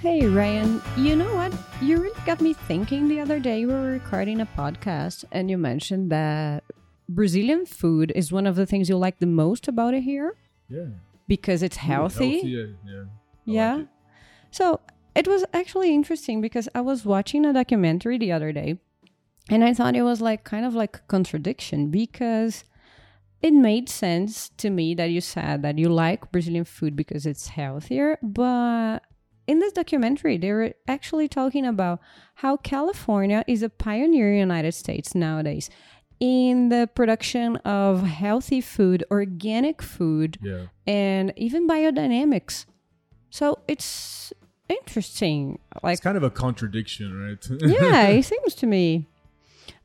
Hey Ryan, you know what? You really got me thinking the other day we were recording a podcast and you mentioned that Brazilian food is one of the things you like the most about it here Yeah. because it's healthy. Yeah. yeah. like it. So it was actually interesting because I was watching a documentary the other day and I thought it was like kind of like a contradiction because it made sense to me that you said that you like Brazilian food because it's healthier, but in this documentary they were actually talking about how California is a pioneer in the United States nowadays in the production of healthy food, organic food, Yeah. and even biodynamics. So it's interesting. Like, It's kind of a contradiction, right? yeah, it seems to me.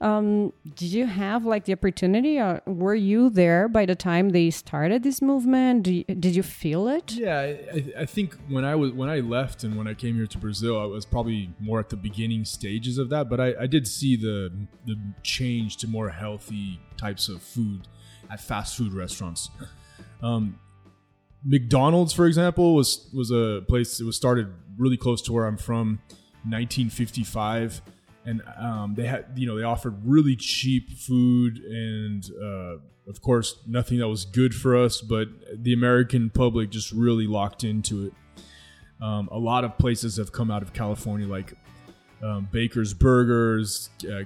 Um, did you have like the opportunity, or were you there by the time they started this movement? Do you, did you feel it? Yeah, I, I- think when I was when I left and when I came here to Brazil, I was probably more at the beginning stages of that. But I, I did see the the change to more healthy types of food at fast food restaurants. Um, McDonald's, for example, was was a place. It was started really close to where I'm from, 1955, and um, they had you know they offered really cheap food and uh, of course nothing that was good for us, but the American public just really locked into it. Um, a lot of places have come out of California, like um, Baker's Burgers, uh,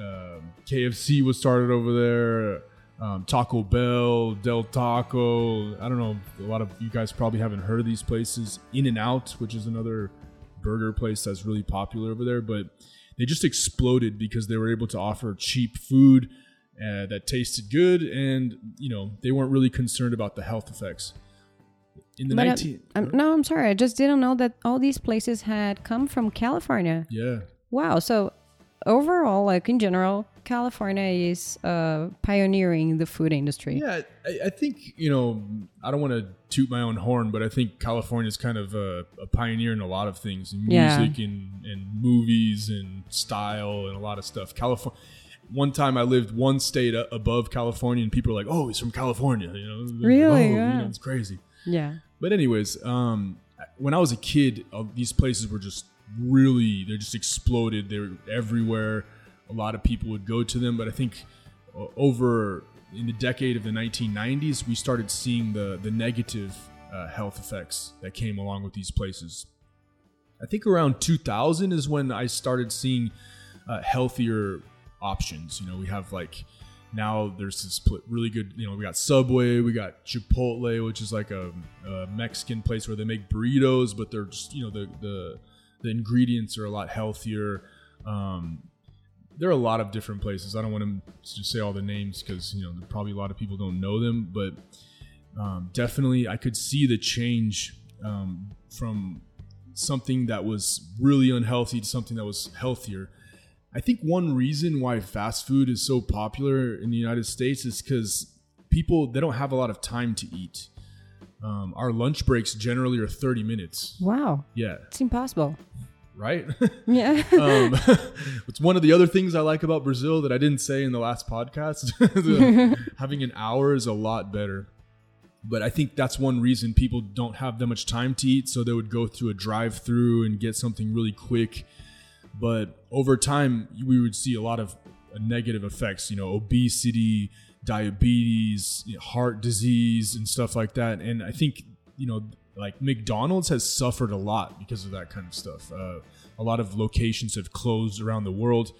um KFC was started over there. Um, Taco Bell, Del Taco. I don't know. A lot of you guys probably haven't heard of these places. In and Out, which is another burger place that's really popular over there, but they just exploded because they were able to offer cheap food uh, that tasted good, and you know they weren't really concerned about the health effects. In the But, uh, 19 I'm, no, I'm sorry. I just didn't know that all these places had come from California. yeah, Wow. So overall, like in general, California is uh, pioneering the food industry. Yeah, I, I think you know I don't want to toot my own horn, but I think California is kind of a, a pioneer in a lot of things, in Yeah. music and, and movies and style and a lot of stuff. California. One time I lived one state above California, and people are like, "Oh, he's from California," you know? Really? "Oh," you Yeah. know, it's crazy. Yeah. But anyways, um, when I was a kid, uh, these places were just really they just exploded. They were everywhere. A lot of people would go to them, but I think uh, over in the decade of the 1990s, we started seeing the the negative uh, health effects that came along with these places. I think around 2000 is when I started seeing uh, healthier options. You know, we have like now there's this really good. You know, we got Subway, we got Chipotle, which is like a, a Mexican place where they make burritos, but they're just you know the the the ingredients are a lot healthier. Um, there are a lot of different places. I don't want to just say all the names because you know probably a lot of people don't know them, but um, definitely I could see the change um, from something that was really unhealthy to something that was healthier. I think one reason why fast food is so popular in the United States is because people they don't have a lot of time to eat. Um, our lunch breaks generally are 30 minutes. Wow. Yeah, It's impossible. right. Yeah. um, it's one of the other things I like about Brazil that I didn't say in the last podcast. The- having an hour is a lot better. But I think that's one reason people don't have that much time to eat, so they would go through a drive-through and get something really quick. But over time, we would see a lot of negative effects. You know, obesity, diabetes, you know, heart disease, and stuff like that. And I think you know, like McDonald's has suffered a lot because of that kind of stuff. Uh, a lot of locations have closed around the world.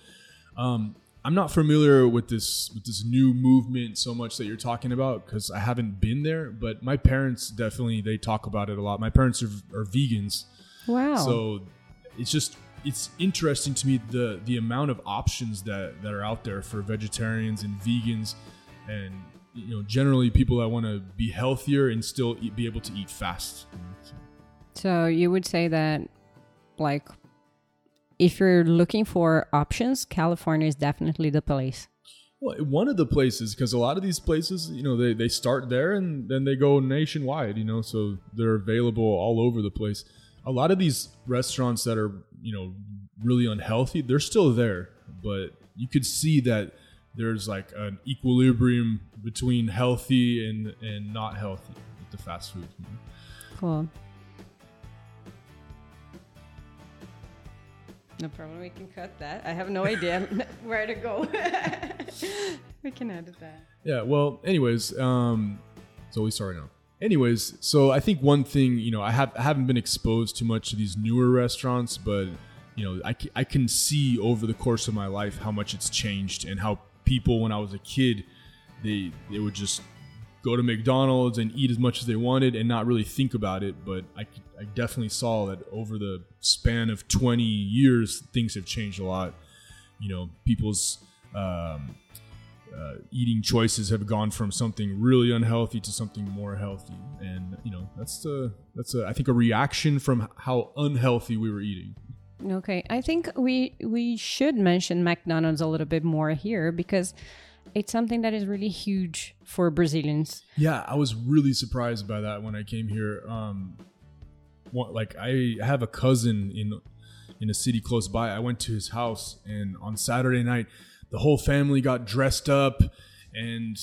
Um, I'm not familiar with this with this new movement so much that you're talking about because I haven't been there. But my parents definitely they talk about it a lot. My parents are, are vegans, wow. so it's just it's interesting to me the the amount of options that that are out there for vegetarians and vegans, and you know generally people that want to be healthier and still eat, be able to eat fast. so. So you would say that, like, if you're looking for options, California is definitely the place. Well, eh, one of the places, because a lot of these places, you know, they, they start there and then they go nationwide, you know, so they're available all over the place. A lot of these restaurants that are, you know, really unhealthy, they're still there, but you could see that there's like an equilibrium between healthy and, and not healthy with the fast food. Cool. No problem. We can cut that. I have no idea where to go. we can edit that. Yeah. Well, anyways, um, so we sorry now. Anyways, so I think one thing, you know, I have I haven't been exposed too much to these newer restaurants, but you know, I, I can see over the course of my life how much it's changed and how people when I was a kid, they they would just go to McDonald's and eat as much as they wanted and not really think about it. But I, I definitely saw that over the span of 20 years, things have changed a lot. You know, people's um, uh, eating choices have gone from something really unhealthy to something more healthy, and you know that's a that's a I think a reaction from how unhealthy we were eating. Okay, I think we we should mention McDonald's a little bit more here because it's something that is really huge for Brazilians. Yeah, I was really surprised by that when I came here. Um, what, like I have a cousin in in a city close by. I went to his house, and on Saturday night, the whole family got dressed up, and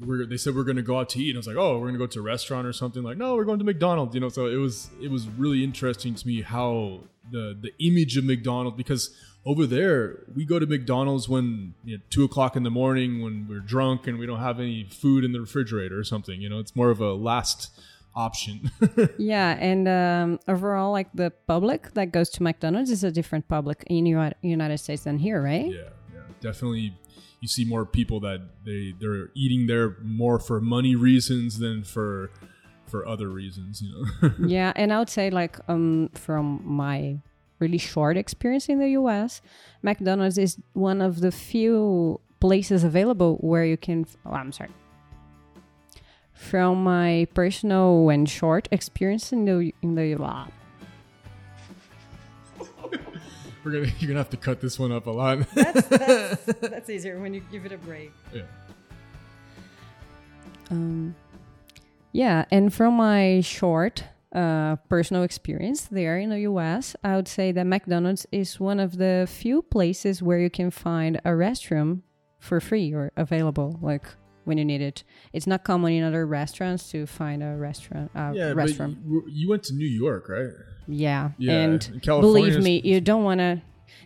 we're, they said we're going to go out to eat. And I was like, oh, we're going to go to a restaurant or something. Like, no, we're going to McDonald's. You know, so it was it was really interesting to me how the the image of McDonald's because over there we go to McDonald's when you know, two o'clock in the morning when we're drunk and we don't have any food in the refrigerator or something. You know, it's more of a last option. yeah, and um, overall, like the public that goes to McDonald's is a different public in the United States than here, right? Yeah, yeah, definitely. You see more people that they they're eating there more for money reasons than for for other reasons, you know. yeah, and I would say like um from my really short experience in the US, McDonald's is one of the few places available where you can oh, I'm sorry. From my personal and short experience in the in the uh, We're gonna you're gonna have to cut this one up a lot. that's, that's, that's easier when you give it a break. Yeah. Um, yeah, and from my short uh, personal experience there in the US, I would say that McDonald's is one of the few places where you can find a restroom for free or available, like when you need it. It's not common in other restaurants to find a restaurant. Uh, yeah, restroom. but you went to New York, right? Yeah, Yeah, and believe me, you don't want to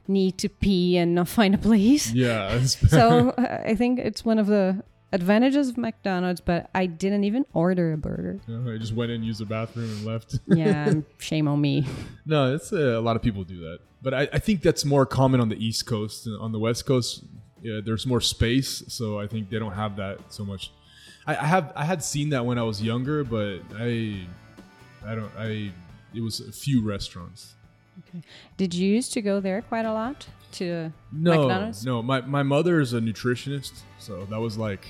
need to pee and not find a place. Yeah. so uh, I think it's one of the advantages of McDonald's, but I didn't even order a burger. I just went in, used the bathroom, and left. Yeah, shame on me. No, it's uh, a lot of people do that, but I, I think that's more common on the East Coast. And on the West Coast, yeah, there's more space, so I think they don't have that so much. I, I have I had seen that when I was younger, but I I don't I it was a few restaurants. Okay. Did you used to go there quite a lot to No, McDonald's? no, my my mother is a nutritionist, so that was like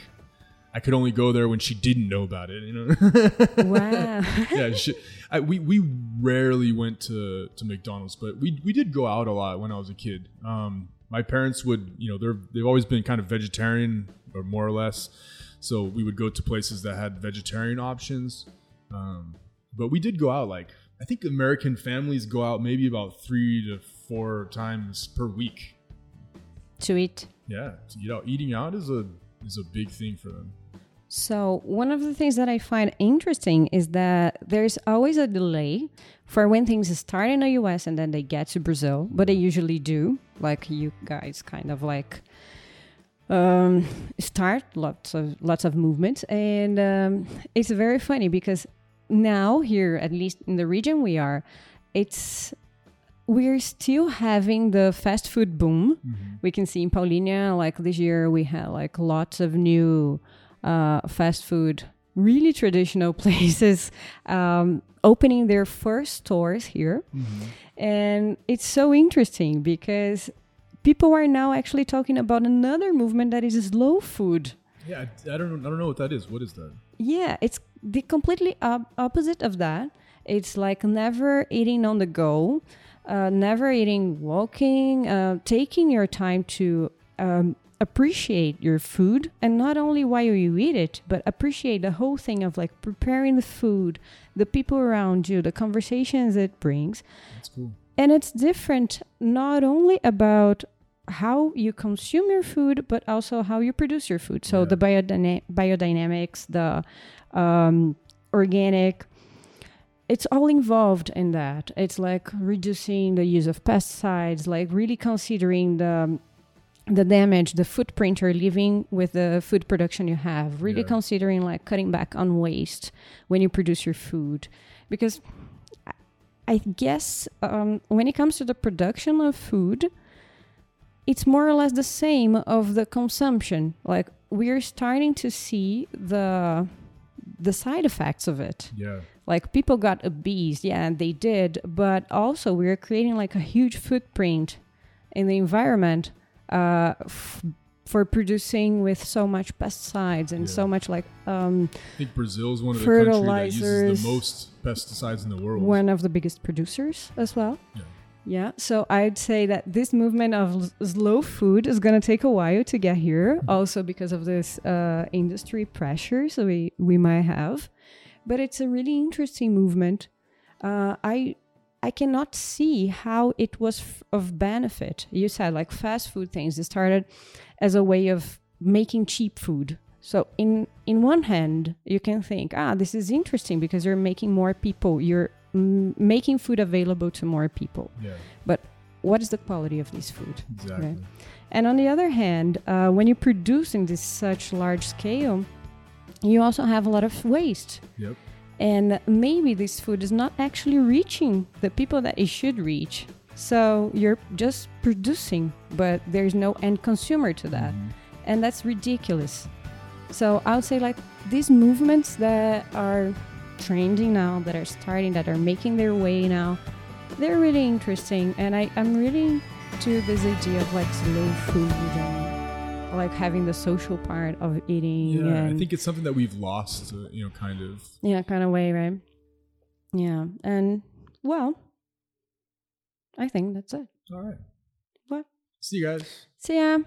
I could only go there when she didn't know about it. You know. Wow. yeah, she, I, we we rarely went to, to McDonald's, but we we did go out a lot when I was a kid. Um, my parents would, you know, they're they've always been kind of vegetarian or more or less, so we would go to places that had vegetarian options. Um, but we did go out like I think American families go out maybe about three to four times per week. to eat. Yeah, you know, eating out is a is a big thing for them. So, one of the things that I find interesting is that there's always a delay for when things start in the US and then they get to Brazil, but they usually do. Like you guys kind of like um, start lots of lots of movements, and um, it's very funny because now here, at least in the region we are, it's we're still having the fast food boom. We can see in Paulínia, like this year, we had like lots of new uh, fast food, really traditional places um, opening their first stores here. And it's so interesting because people are now actually talking about another movement that is slow food. Yeah, I, I don't I don't know what that is. What is that? Yeah, it's the completely op- opposite of that. It's like never eating on the go, uh, never eating walking, uh, taking your time to um, appreciate your food, and not only while you eat it, but appreciate the whole thing of like preparing the food, the people around you, the conversations it brings. That's cool. And it's different not only about how you consume your food, but also how you produce your food. So Yeah. the biodynamic, biodynamics, the um, organic, it's all involved in that. It's like reducing the use of pesticides, like really considering the the damage, the footprint you're leaving with the food production you have. Really Yeah. considering like cutting back on waste when you produce your food, because I- guess um, when it comes to the production of food, it's more or less the same of the consumption. Like we're starting to see the the side effects of it Yeah. like people got obese yeah and they did but also we are creating like a huge footprint in the environment uh, f- for producing with so much pesticides and Yeah. so much like um, I think Brazil is one of the countries that uses the most pesticides in the world. one of the biggest producers as well Yeah. yeah so i'd say that this movement of slow food is going to take a while to get here also because of this uh, industry pressures we, we might have but it's a really interesting movement uh, i i cannot see how it was f- of benefit. You said like fast food things. It started as a way of making cheap food. So in in one hand you can think ah this is interesting because you're making more people you're mm, making food available to more people. Yeah, but what is the quality of this food? Exactly. and on the other hand, uh, when you produce in this such large scale, you also have a lot of waste. Yep. And maybe this food is not actually reaching the people that it should reach. So you're just producing, but there's no end consumer to that. Mhm. And that's ridiculous. So I would say, like, these movements that are trending now, that are starting, that are making their way now, they're really interesting. And I, I'm really to this idea of like slow food like having the social part of eating Yeah, and I think it's something that we've lost, uh, you know, kind of. yeah, kind of way, right? Yeah. And well, I think that's it. All right. What? See you guys. See ya.